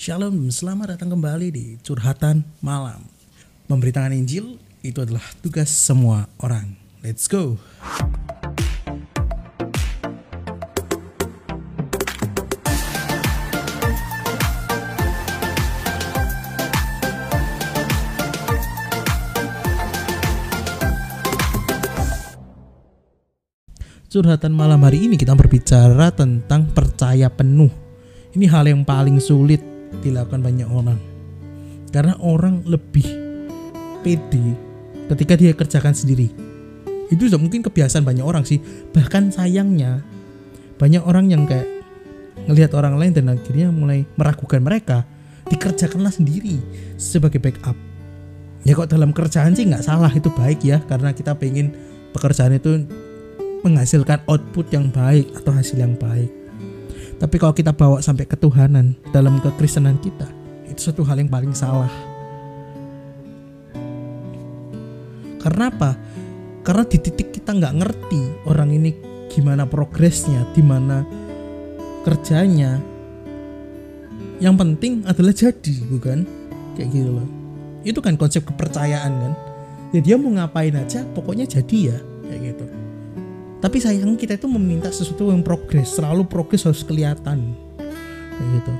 Shalom, selamat datang kembali di Curhatan Malam. Memberitakan Injil itu adalah tugas semua orang. Let's go. Curhatan malam hari ini kita berbicara tentang percaya penuh. Ini hal yang paling sulit dilakukan banyak orang. Karena orang lebih pede ketika dia kerjakan sendiri. Itu sudah mungkin kebiasaan banyak orang sih. Bahkan sayangnya banyak orang yang kayak ngelihat orang lain dan akhirnya mulai meragukan mereka. Dikerjakanlah sendiri sebagai backup. Ya kok dalam kerjaan sih nggak salah itu baik ya karena kita pengen pekerjaan itu menghasilkan output yang baik atau hasil yang baik. Tapi kalau kita bawa sampai ketuhanan dalam kekristenan kita, itu satu hal yang paling salah. Karena apa? Karena di titik kita nggak ngerti orang ini gimana progresnya, di mana kerjanya. Yang penting adalah jadi, bukan? Kayak gitu loh. Itu kan konsep kepercayaan kan. Ya dia mau ngapain aja, pokoknya jadi ya, kayak gitu. Tapi sayang kita itu meminta sesuatu yang progres, selalu progres harus kelihatan. Kayak gitu.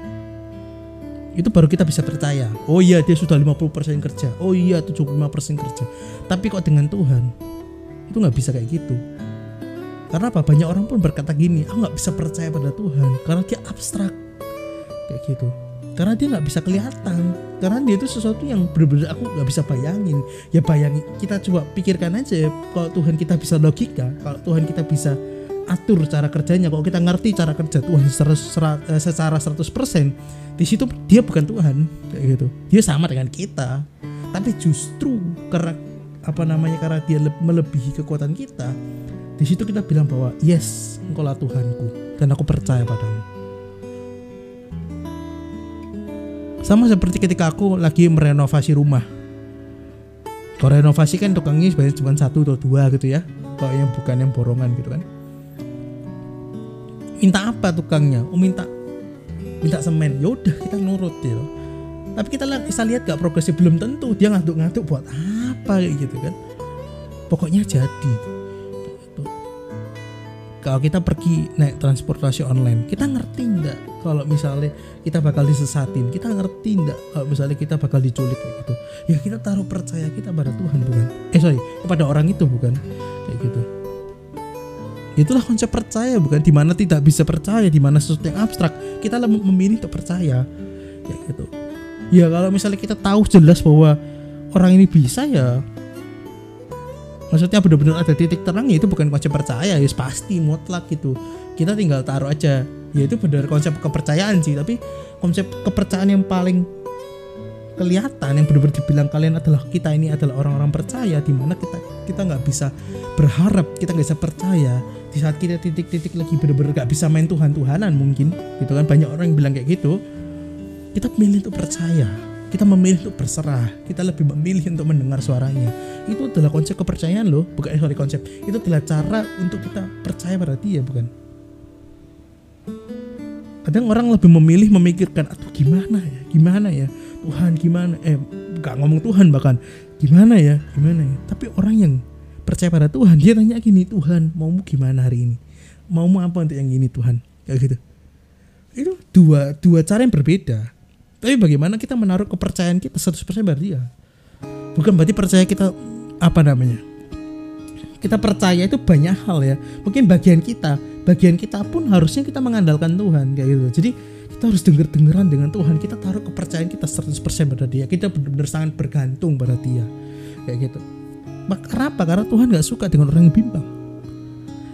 Itu baru kita bisa percaya. Oh iya dia sudah 50% kerja. Oh iya 75% kerja. Tapi kok dengan Tuhan itu nggak bisa kayak gitu. Karena apa? Banyak orang pun berkata gini, aku nggak bisa percaya pada Tuhan karena dia abstrak kayak gitu karena dia nggak bisa kelihatan. Karena dia itu sesuatu yang benar-benar aku nggak bisa bayangin. Ya bayangin kita coba pikirkan aja kalau Tuhan kita bisa logika kalau Tuhan kita bisa atur cara kerjanya kalau kita ngerti cara kerja Tuhan secara, eh, secara 100% di situ dia bukan Tuhan kayak gitu. Dia sama dengan kita. Tapi justru karena apa namanya karena dia melebihi kekuatan kita di situ kita bilang bahwa yes engkau lah Tuhanku dan aku percaya padamu Sama seperti ketika aku lagi merenovasi rumah. Kalau renovasi kan tukangnya sebenarnya cuma satu atau dua gitu ya. Kalau yang bukan yang borongan gitu kan. Minta apa tukangnya? Oh minta minta semen. Ya udah kita nurut gitu. Tapi kita bisa lihat gak progresif belum tentu dia ngaduk-ngaduk buat apa gitu kan. Pokoknya jadi kalau kita pergi naik transportasi online kita ngerti nggak kalau misalnya kita bakal disesatin? Kita ngerti nggak kalau misalnya kita bakal diculik gitu? Ya kita taruh percaya kita pada Tuhan bukan? Eh sorry kepada orang itu bukan? Kayak gitu. Itulah konsep percaya bukan? Di mana tidak bisa percaya di mana sesuatu yang abstrak kita memilih untuk percaya. Kayak gitu. Ya kalau misalnya kita tahu jelas bahwa orang ini bisa ya maksudnya benar-benar ada titik terang ya itu bukan konsep percaya ya pasti mutlak gitu. Kita tinggal taruh aja. Ya itu benar konsep kepercayaan sih tapi konsep kepercayaan yang paling kelihatan yang benar-benar dibilang kalian adalah kita ini adalah orang-orang percaya di mana kita kita nggak bisa berharap kita nggak bisa percaya. Di saat kita titik-titik lagi benar-benar nggak bisa main Tuhan Tuhanan mungkin gitu kan. Banyak orang yang bilang kayak gitu. Kita pilih untuk percaya kita memilih untuk berserah. Kita lebih memilih untuk mendengar suaranya. Itu adalah konsep kepercayaan loh. Bukan sorry konsep. Itu adalah cara untuk kita percaya pada dia bukan? Kadang orang lebih memilih memikirkan atau gimana ya? Gimana ya? Tuhan gimana? Eh gak ngomong Tuhan bahkan. Gimana ya? Gimana ya? Tapi orang yang percaya pada Tuhan dia tanya gini Tuhan maumu gimana hari ini? Maumu apa untuk yang ini Tuhan? Kayak gitu. Itu dua dua cara yang berbeda tapi bagaimana kita menaruh kepercayaan kita 100% pada dia? Bukan berarti percaya kita apa namanya? Kita percaya itu banyak hal ya. Mungkin bagian kita, bagian kita pun harusnya kita mengandalkan Tuhan kayak gitu. Jadi kita harus denger-dengeran dengan Tuhan. Kita taruh kepercayaan kita 100% pada dia. Kita benar-benar sangat bergantung pada dia. Kayak gitu. Kenapa? Karena Tuhan gak suka dengan orang yang bimbang.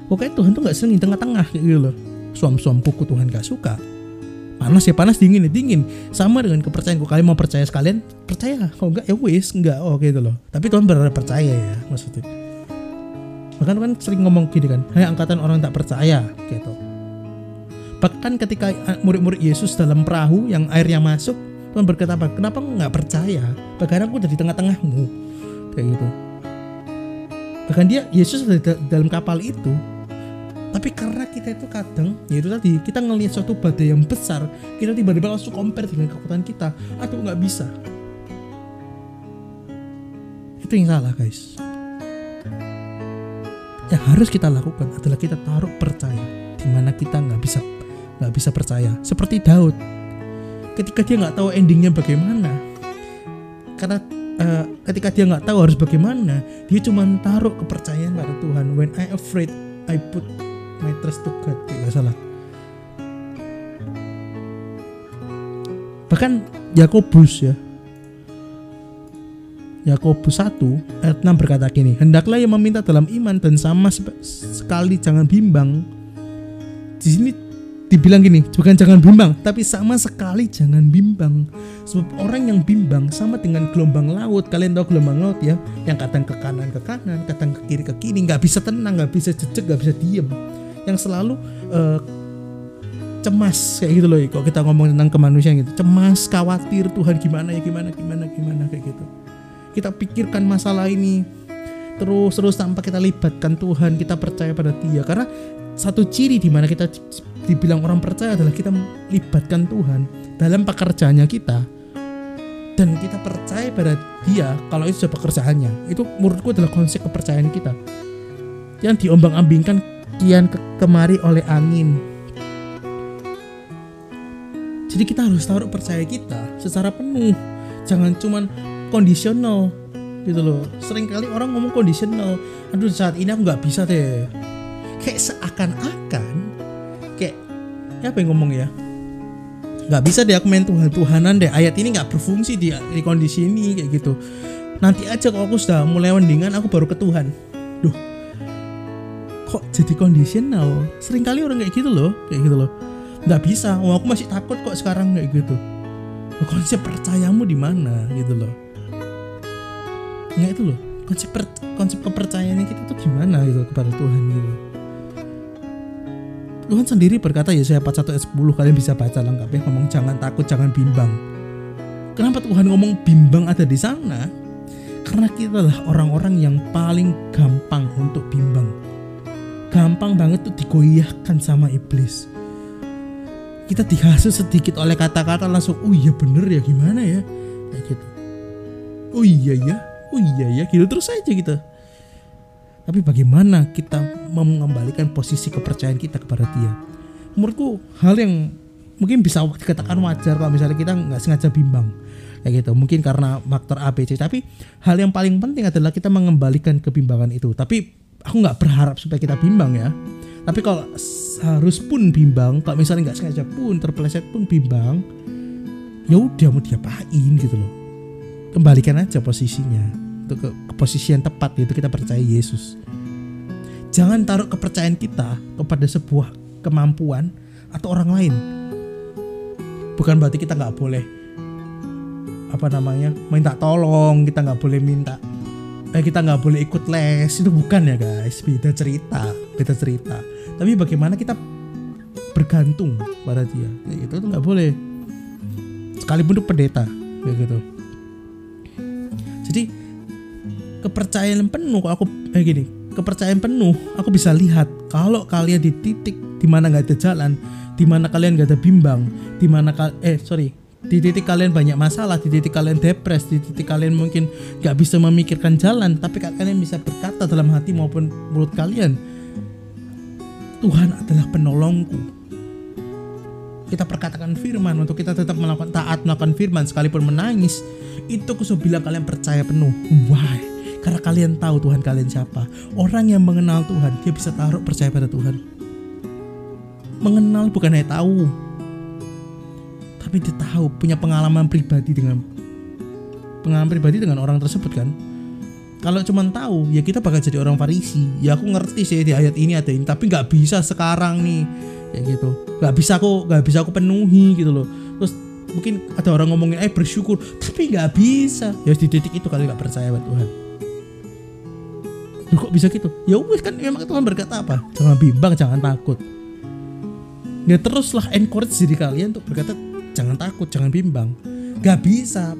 Pokoknya Tuhan tuh gak seneng di tengah-tengah kayak gitu loh. Suam-suam kuku Tuhan gak suka panas ya panas dingin ya dingin. Sama dengan kepercayaan kalian mau percaya sekalian percaya. Kalau enggak ya wis enggak oh gitu loh. Tapi Tuhan benar percaya ya maksudnya. Bahkan kan sering ngomong gini kan hanya angkatan orang tak percaya gitu. Bahkan ketika murid-murid Yesus dalam perahu yang airnya masuk Tuhan berkata apa? Kenapa nggak percaya? Bahkan aku udah di tengah-tengahmu. Kayak gitu. Bahkan dia Yesus dalam kapal itu tapi karena kita itu kadang yaitu tadi kita ngelihat suatu badai yang besar kita tiba-tiba langsung compare dengan kekuatan kita. Aduh nggak bisa. Itu yang salah guys. Yang harus kita lakukan adalah kita taruh percaya di mana kita nggak bisa nggak bisa percaya. Seperti Daud. Ketika dia nggak tahu endingnya bagaimana karena uh, ketika dia nggak tahu harus bagaimana dia cuma taruh kepercayaan pada Tuhan. When I afraid I put my trust tidak salah. Bahkan Yakobus ya. Yakobus 1 ayat 6 berkata gini hendaklah yang meminta dalam iman dan sama sekali jangan bimbang. Di sini dibilang gini bukan jangan bimbang tapi sama sekali jangan bimbang. Sebab orang yang bimbang sama dengan gelombang laut kalian tahu gelombang laut ya yang kadang ke kanan ke kanan kadang ke kiri ke kiri nggak bisa tenang nggak bisa jejak nggak bisa diem yang selalu uh, cemas kayak gitu loh kalau kita ngomong tentang kemanusiaan gitu. Cemas khawatir Tuhan gimana ya gimana gimana gimana kayak gitu. Kita pikirkan masalah ini terus terus tanpa kita libatkan Tuhan kita percaya pada Dia. Karena satu ciri di mana kita dibilang orang percaya adalah kita melibatkan Tuhan dalam pekerjaannya kita. Dan kita percaya pada dia kalau itu sudah pekerjaannya. Itu menurutku adalah konsep kepercayaan kita. Yang diombang-ambingkan kian ke kemari oleh angin. Jadi kita harus taruh percaya kita secara penuh. Jangan cuman kondisional gitu loh. Seringkali orang ngomong kondisional. Aduh saat ini aku nggak bisa deh. Kayak seakan-akan kayak ya apa yang ngomong ya? Nggak bisa deh aku main Tuhan Tuhanan deh. Ayat ini nggak berfungsi di, di kondisi ini kayak gitu. Nanti aja kalau aku sudah mulai mendingan aku baru ke Tuhan kok jadi kondisional sering kali orang kayak gitu loh kayak gitu loh nggak bisa oh aku masih takut kok sekarang kayak gitu konsep percayamu di mana gitu loh nggak itu loh konsep per, konsep kepercayaannya kita tuh gimana gitu kepada Tuhan gitu Tuhan sendiri berkata ya saya 41 ayat 10 kalian bisa baca lengkapnya ngomong jangan takut jangan bimbang. Kenapa Tuhan ngomong bimbang ada di sana? Karena kita adalah orang-orang yang paling gampang untuk bimbang. Gampang banget tuh digoyahkan sama iblis. Kita dihasut sedikit oleh kata-kata langsung, oh iya bener ya gimana ya? Kayak gitu. Oh iya ya, oh iya ya, gitu terus aja gitu tapi bagaimana kita mengembalikan posisi kepercayaan kita kepada dia menurutku hal yang mungkin bisa dikatakan wajar kalau misalnya kita nggak sengaja bimbang kayak gitu mungkin karena faktor ABC tapi hal yang paling penting adalah kita mengembalikan kebimbangan itu tapi aku nggak berharap supaya kita bimbang ya. Tapi kalau harus pun bimbang kalau misalnya nggak sengaja pun terpeleset pun bimbang ya udah mau diapain gitu loh. Kembalikan aja posisinya itu ke, ke posisi yang tepat yaitu kita percaya Yesus. Jangan taruh kepercayaan kita kepada sebuah kemampuan atau orang lain. Bukan berarti kita nggak boleh apa namanya minta tolong kita nggak boleh minta eh kita nggak boleh ikut les. Itu bukan ya guys. Beda cerita. Beda cerita. Tapi bagaimana kita bergantung pada dia. Kayak gitu itu nggak boleh. Sekalipun itu pendeta. Kayak gitu. Jadi kepercayaan penuh aku eh gini. Kepercayaan penuh aku bisa lihat kalau kalian di titik di mana nggak ada jalan di mana kalian nggak ada bimbang di mana eh sorry di titik kalian banyak masalah di titik kalian depres di titik kalian mungkin nggak bisa memikirkan jalan tapi kalian bisa berkata dalam hati maupun mulut kalian Tuhan adalah penolongku kita perkatakan firman untuk kita tetap melakukan taat melakukan firman sekalipun menangis itu aku bilang kalian percaya penuh why karena kalian tahu Tuhan kalian siapa. Orang yang mengenal Tuhan, dia bisa taruh percaya pada Tuhan. Mengenal bukan hanya tahu. Tapi dia tahu, punya pengalaman pribadi dengan pengalaman pribadi dengan orang tersebut kan. Kalau cuma tahu, ya kita bakal jadi orang Farisi. Ya aku ngerti sih di ayat ini ada ini, tapi nggak bisa sekarang nih, kayak gitu. Nggak bisa aku, nggak bisa aku penuhi gitu loh. Terus mungkin ada orang ngomongin, eh bersyukur, tapi nggak bisa. Ya di titik itu kali nggak percaya pada Tuhan. Loh, kok bisa gitu? Ya wes kan memang Tuhan berkata apa? Jangan bimbang, jangan takut. Ya teruslah encourage diri kalian untuk berkata jangan takut, jangan bimbang. Gak bisa.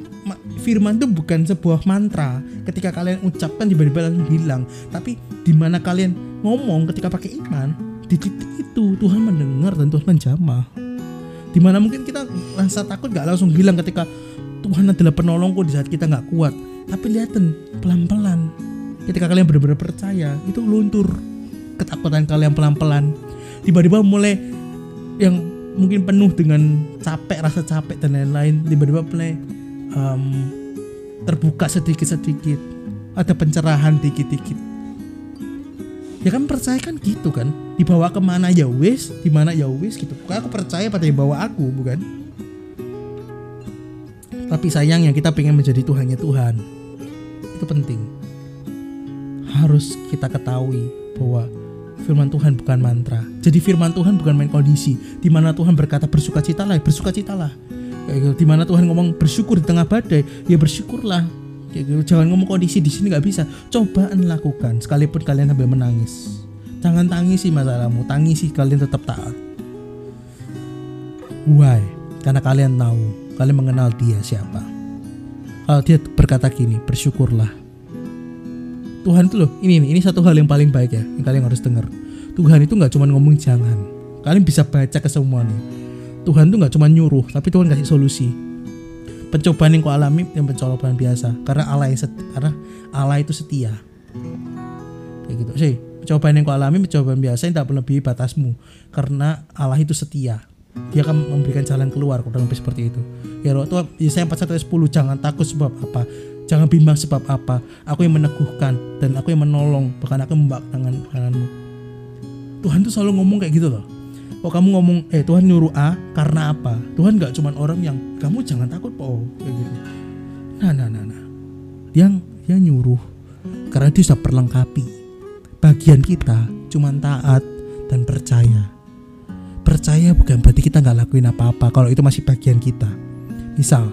Firman itu bukan sebuah mantra. Ketika kalian ucapkan tiba-tiba langsung hilang. Tapi di mana kalian ngomong ketika pakai iman, di titik itu Tuhan mendengar dan Tuhan menjamah di mana mungkin kita rasa takut gak langsung hilang ketika Tuhan adalah penolongku di saat kita nggak kuat tapi lihatin pelan-pelan ketika kalian benar-benar percaya itu luntur ketakutan kalian pelan-pelan tiba-tiba mulai yang mungkin penuh dengan capek rasa capek dan lain-lain tiba-tiba mulai um, terbuka sedikit-sedikit. Ada pencerahan dikit-dikit. Ya kan percaya kan gitu kan? Dibawa ke mana ya wis di mana ya wis gitu. Aku percaya pada yang bawa aku bukan? Tapi sayangnya kita pengen menjadi Tuhannya Tuhan. Itu penting. Harus kita ketahui bahwa firman Tuhan bukan mantra. Jadi firman Tuhan bukan main kondisi. Di mana Tuhan berkata bersukacitalah bersukacitalah gitu. Di mana Tuhan ngomong bersyukur di tengah badai ya bersyukurlah. Gitu. Jangan ngomong kondisi di sini nggak bisa. Cobaan lakukan sekalipun kalian sambil menangis. Jangan tangisi masalahmu tangisi kalian tetap taat. Why? Karena kalian tahu kalian mengenal dia siapa. Kalau dia berkata gini bersyukurlah Tuhan itu loh ini ini satu hal yang paling baik ya yang kalian harus dengar. Tuhan itu nggak cuma ngomong jangan. Kalian bisa baca ke semua nih Tuhan tuh nggak cuma nyuruh tapi Tuhan kasih solusi. Pencobaan yang kau alami yang pencobaan biasa karena Allah yang setia, karena Allah itu setia. Kayak gitu. Sih pencobaan yang kau alami pencobaan biasa yang tak melebihi batasmu karena Allah itu setia. Dia akan memberikan jalan keluar kurang lebih seperti itu. Ya waktu Yesaya 41 10 jangan takut sebab apa jangan bimbang sebab apa. Aku yang meneguhkan dan aku yang menolong bahkan aku membak tangan kananmu. Tuhan tuh selalu ngomong kayak gitu loh. Kok kamu ngomong eh Tuhan nyuruh A karena apa? Tuhan nggak cuma orang yang kamu jangan takut po kayak gitu. Nah nah nah nah. Dia dia nyuruh karena dia sudah perlengkapi. Bagian kita cuma taat dan percaya. Percaya bukan berarti kita nggak lakuin apa-apa kalau itu masih bagian kita. Misal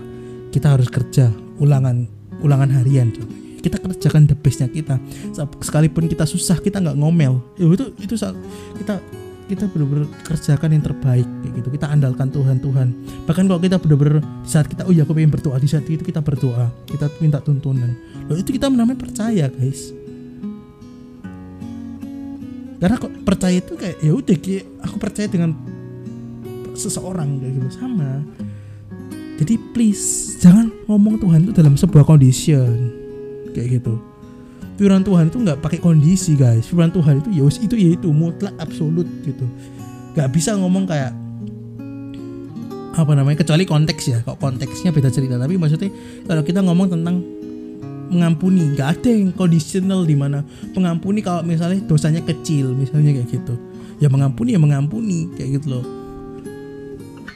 kita harus kerja ulangan ulangan harian kita kerjakan the bestnya kita. Sekalipun kita susah kita nggak ngomel. Itu itu kita kita benar-benar kerjakan yang terbaik kayak gitu. Kita andalkan Tuhan Tuhan bahkan kalau kita benar-benar saat kita oh ya aku pengen berdoa di saat itu kita berdoa. Kita minta tuntunan. Loh itu kita namanya percaya guys. Karena kok percaya itu kayak ya udah aku percaya dengan seseorang kayak gitu. Sama jadi please jangan ngomong Tuhan itu dalam sebuah condition. Kayak gitu. Firman Tuhan itu nggak pakai kondisi guys. Firman Tuhan itu ya itu ya itu mutlak absolut gitu. Nggak bisa ngomong kayak apa namanya kecuali konteks ya. Kok konteksnya beda cerita tapi maksudnya kalau kita ngomong tentang mengampuni nggak ada yang conditional di mana mengampuni kalau misalnya dosanya kecil misalnya kayak gitu. Ya mengampuni ya mengampuni kayak gitu loh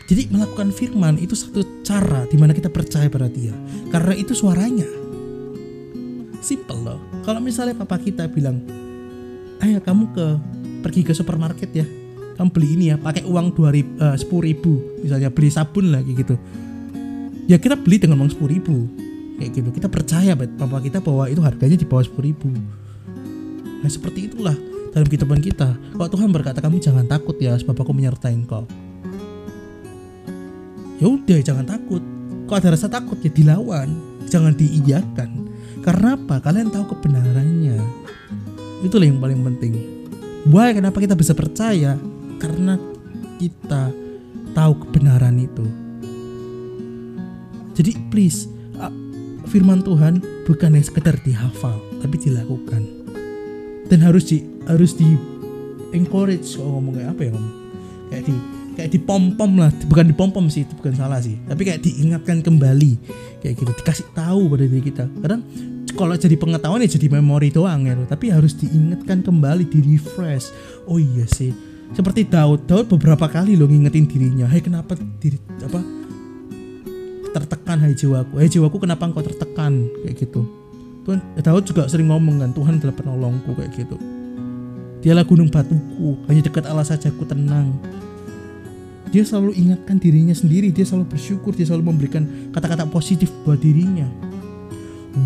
jadi melakukan firman itu satu cara di mana kita percaya pada dia. Karena itu suaranya. Simple loh. Kalau misalnya papa kita bilang ayo kamu ke pergi ke supermarket ya. Kamu beli ini ya pakai uang dua ribu eh, sepuluh ribu. Misalnya beli sabun lagi gitu. Ya kita beli dengan uang sepuluh ribu. Kayak gitu. Kita percaya bapak kita bahwa itu harganya di bawah sepuluh ribu. Nah seperti itulah dalam kehidupan kita. Kalau Tuhan berkata kamu jangan takut ya sebab aku menyertai engkau ya udah jangan takut. Kalau ada rasa takut ya dilawan? Jangan diiyakan. Karena apa? Kalian tahu kebenarannya. Itulah yang paling penting. Why kenapa kita bisa percaya? Karena kita tahu kebenaran itu. Jadi please firman Tuhan bukan yang sekedar dihafal tapi dilakukan. Dan harus di harus di encourage kalau ngomong kayak apa ya ngomong kayak di kayak di pom pom lah. Bukan di pom pom sih itu bukan salah sih. Tapi kayak diingatkan kembali. Kayak gitu dikasih tahu pada diri kita. Kadang kalau jadi pengetahuan ya jadi memori doang ya. Tapi harus diingatkan kembali di refresh. Oh iya sih. Seperti Daud. Daud beberapa kali lo ngingetin dirinya. Hei kenapa diri apa tertekan hai jiwaku? Hai jiwaku kenapa engkau tertekan? Kayak gitu. Tuhan Daud juga sering ngomong kan Tuhan adalah penolongku kayak gitu. Dialah gunung batuku hanya dekat Allah saja ku tenang dia selalu ingatkan dirinya sendiri. Dia selalu bersyukur. Dia selalu memberikan kata-kata positif buat dirinya.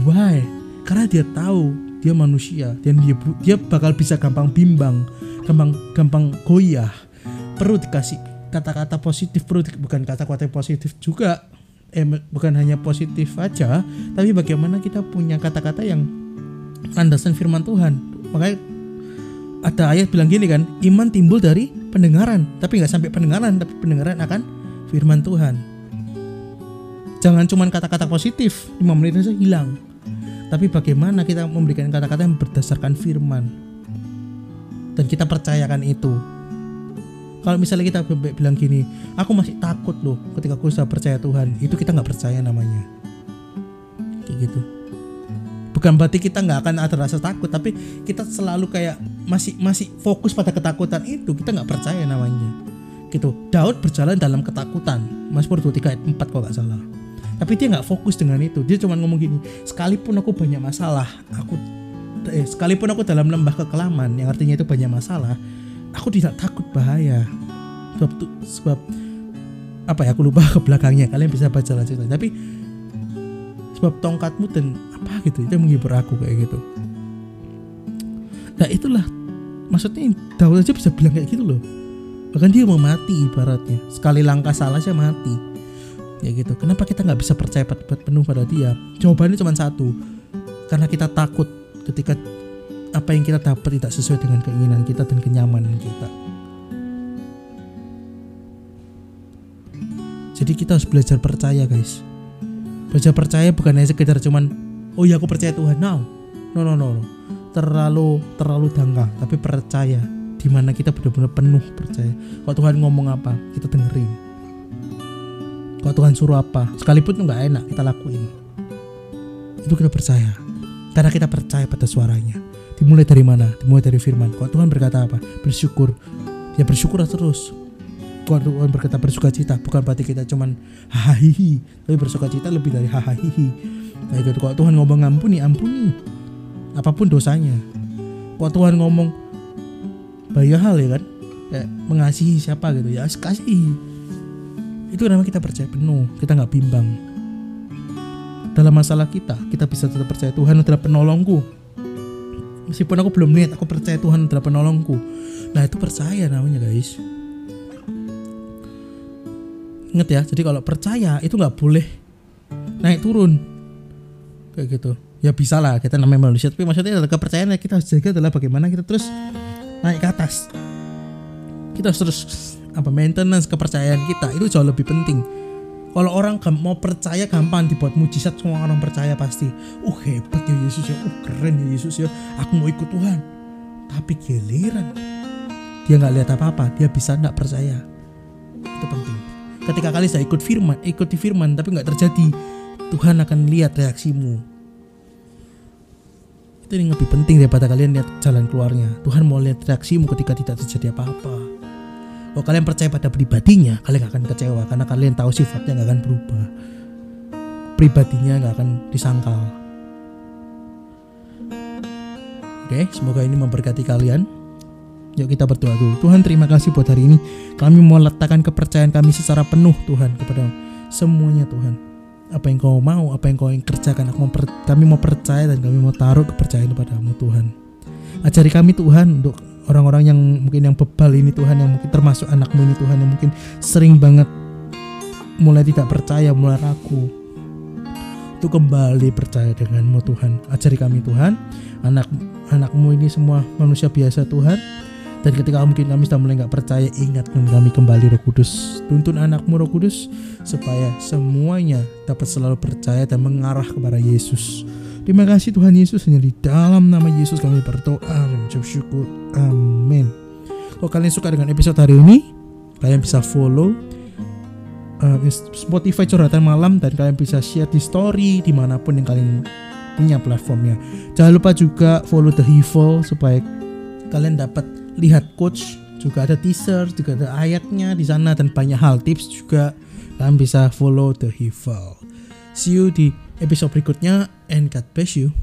Why? Karena dia tahu dia manusia dan dia dia bakal bisa gampang bimbang gampang gampang goyah. Perlu dikasih kata-kata positif perlu bukan kata-kata positif juga eh bukan hanya positif aja tapi bagaimana kita punya kata-kata yang landasan firman Tuhan. Makanya ada ayat bilang gini kan iman timbul dari pendengaran tapi nggak sampai pendengaran tapi pendengaran akan firman Tuhan. Jangan cuma kata-kata positif 5 menit saja hilang. Tapi bagaimana kita memberikan kata-kata yang berdasarkan firman? Dan kita percayakan itu. Kalau misalnya kita bilang gini aku masih takut loh ketika aku sudah percaya Tuhan. Itu kita nggak percaya namanya. Kayak gitu. Bukan berarti kita nggak akan ada rasa takut tapi kita selalu kayak masih masih fokus pada ketakutan itu kita nggak percaya namanya. Gitu. Daud berjalan dalam ketakutan. Mazmur 23 ayat 4 kalau nggak salah. Tapi dia nggak fokus dengan itu. Dia cuma ngomong gini sekalipun aku banyak masalah aku eh, sekalipun aku dalam lembah kekelaman yang artinya itu banyak masalah aku tidak takut bahaya. Sebab sebab apa ya aku lupa ke belakangnya. Kalian bisa baca lagi tapi sebab tongkatmu dan apa gitu itu menghibur aku kayak gitu. Nah itulah maksudnya Daud aja bisa bilang kayak gitu loh bahkan dia mau mati ibaratnya sekali langkah salah saya mati ya gitu kenapa kita nggak bisa percaya penuh pada dia jawabannya cuma satu karena kita takut ketika apa yang kita dapat tidak sesuai dengan keinginan kita dan kenyamanan kita. Jadi kita harus belajar percaya guys. Belajar percaya bukan hanya sekedar cuman oh ya aku percaya Tuhan. No. No no no. no. Terlalu terlalu dangkal, tapi percaya di mana kita benar-benar penuh percaya. Kalau Tuhan ngomong apa, kita dengerin. Kalau Tuhan suruh apa, sekalipun nggak enak, kita lakuin. Itu kita percaya. Karena kita percaya pada suaranya dimulai dari mana dimulai dari firman kalau Tuhan berkata apa bersyukur ya bersyukur terus kalau Tuhan berkata bersuka cita bukan berarti kita cuman hahihi tapi bersuka cita lebih dari hahihi gitu kalau Tuhan ngomong ampuni ampuni apa pun dosanya. Kalau Tuhan ngomong banyak hal ya kan? Kayak mengasihi siapa gitu. Ya kasih itu namanya kita percaya penuh kita nggak bimbang. Dalam masalah kita kita bisa tetap percaya Tuhan adalah penolongku. Meskipun aku belum lihat aku percaya Tuhan adalah penolongku. Nah itu percaya namanya guys. Inget ya jadi kalau percaya itu nggak boleh naik turun. Kayak gitu ya bisa lah kita namanya manusia tapi maksudnya adalah kepercayaan kita harus jaga adalah bagaimana kita terus naik ke atas kita harus terus apa maintenance kepercayaan kita itu jauh lebih penting kalau orang mau percaya gampang dibuat mujizat semua orang percaya pasti. Oh hebat ya Yesus ya, oh keren ya Yesus ya. Aku mau ikut Tuhan. Tapi giliran dia nggak lihat apa-apa, dia bisa nggak percaya. Itu penting. Ketika kalian sudah ikut firman, ikuti firman tapi nggak terjadi, Tuhan akan lihat reaksimu. Itu yang lebih penting daripada kalian lihat jalan keluarnya. Tuhan mau lihat reaksimu ketika tidak terjadi apa-apa. Kalau kalian percaya pada pribadinya, kalian gak akan kecewa karena kalian tahu sifatnya gak akan berubah. Pribadinya gak akan disangkal. Oke, semoga ini memberkati kalian. Yuk kita berdoa dulu. Tuhan terima kasih buat hari ini. Kami mau letakkan kepercayaan kami secara penuh Tuhan kepada semuanya Tuhan. Apa yang kau mau, apa yang kau ingin kerjakan, aku mau kami mau percaya dan kami mau taruh kepercayaan kepadamu Tuhan. Ajari kami Tuhan untuk orang-orang yang mungkin yang bebal ini Tuhan yang mungkin termasuk anakmu ini Tuhan yang mungkin sering banget mulai tidak percaya mulai ragu. Itu kembali percaya denganmu Tuhan. Ajari kami Tuhan. Anak anakmu ini semua manusia biasa Tuhan dan ketika mungkin kami sudah mulai nggak percaya ingatkan kami kembali Roh Kudus tuntun anakmu Roh Kudus supaya semuanya dapat selalu percaya dan mengarah kepada Yesus Terima kasih Tuhan Yesus hanya di dalam nama Yesus kami berdoa dan mengucap syukur. Amin. Kalau kalian suka dengan episode hari ini, kalian bisa follow uh, Spotify curhatan malam dan kalian bisa share di story di mana pun yang kalian punya platformnya. Jangan lupa juga follow The Hivel supaya kalian dapat lihat coach juga ada teaser juga ada ayatnya di sana dan banyak hal tips juga kalian bisa follow The Hivel. See you di episode berikutnya and God bless you.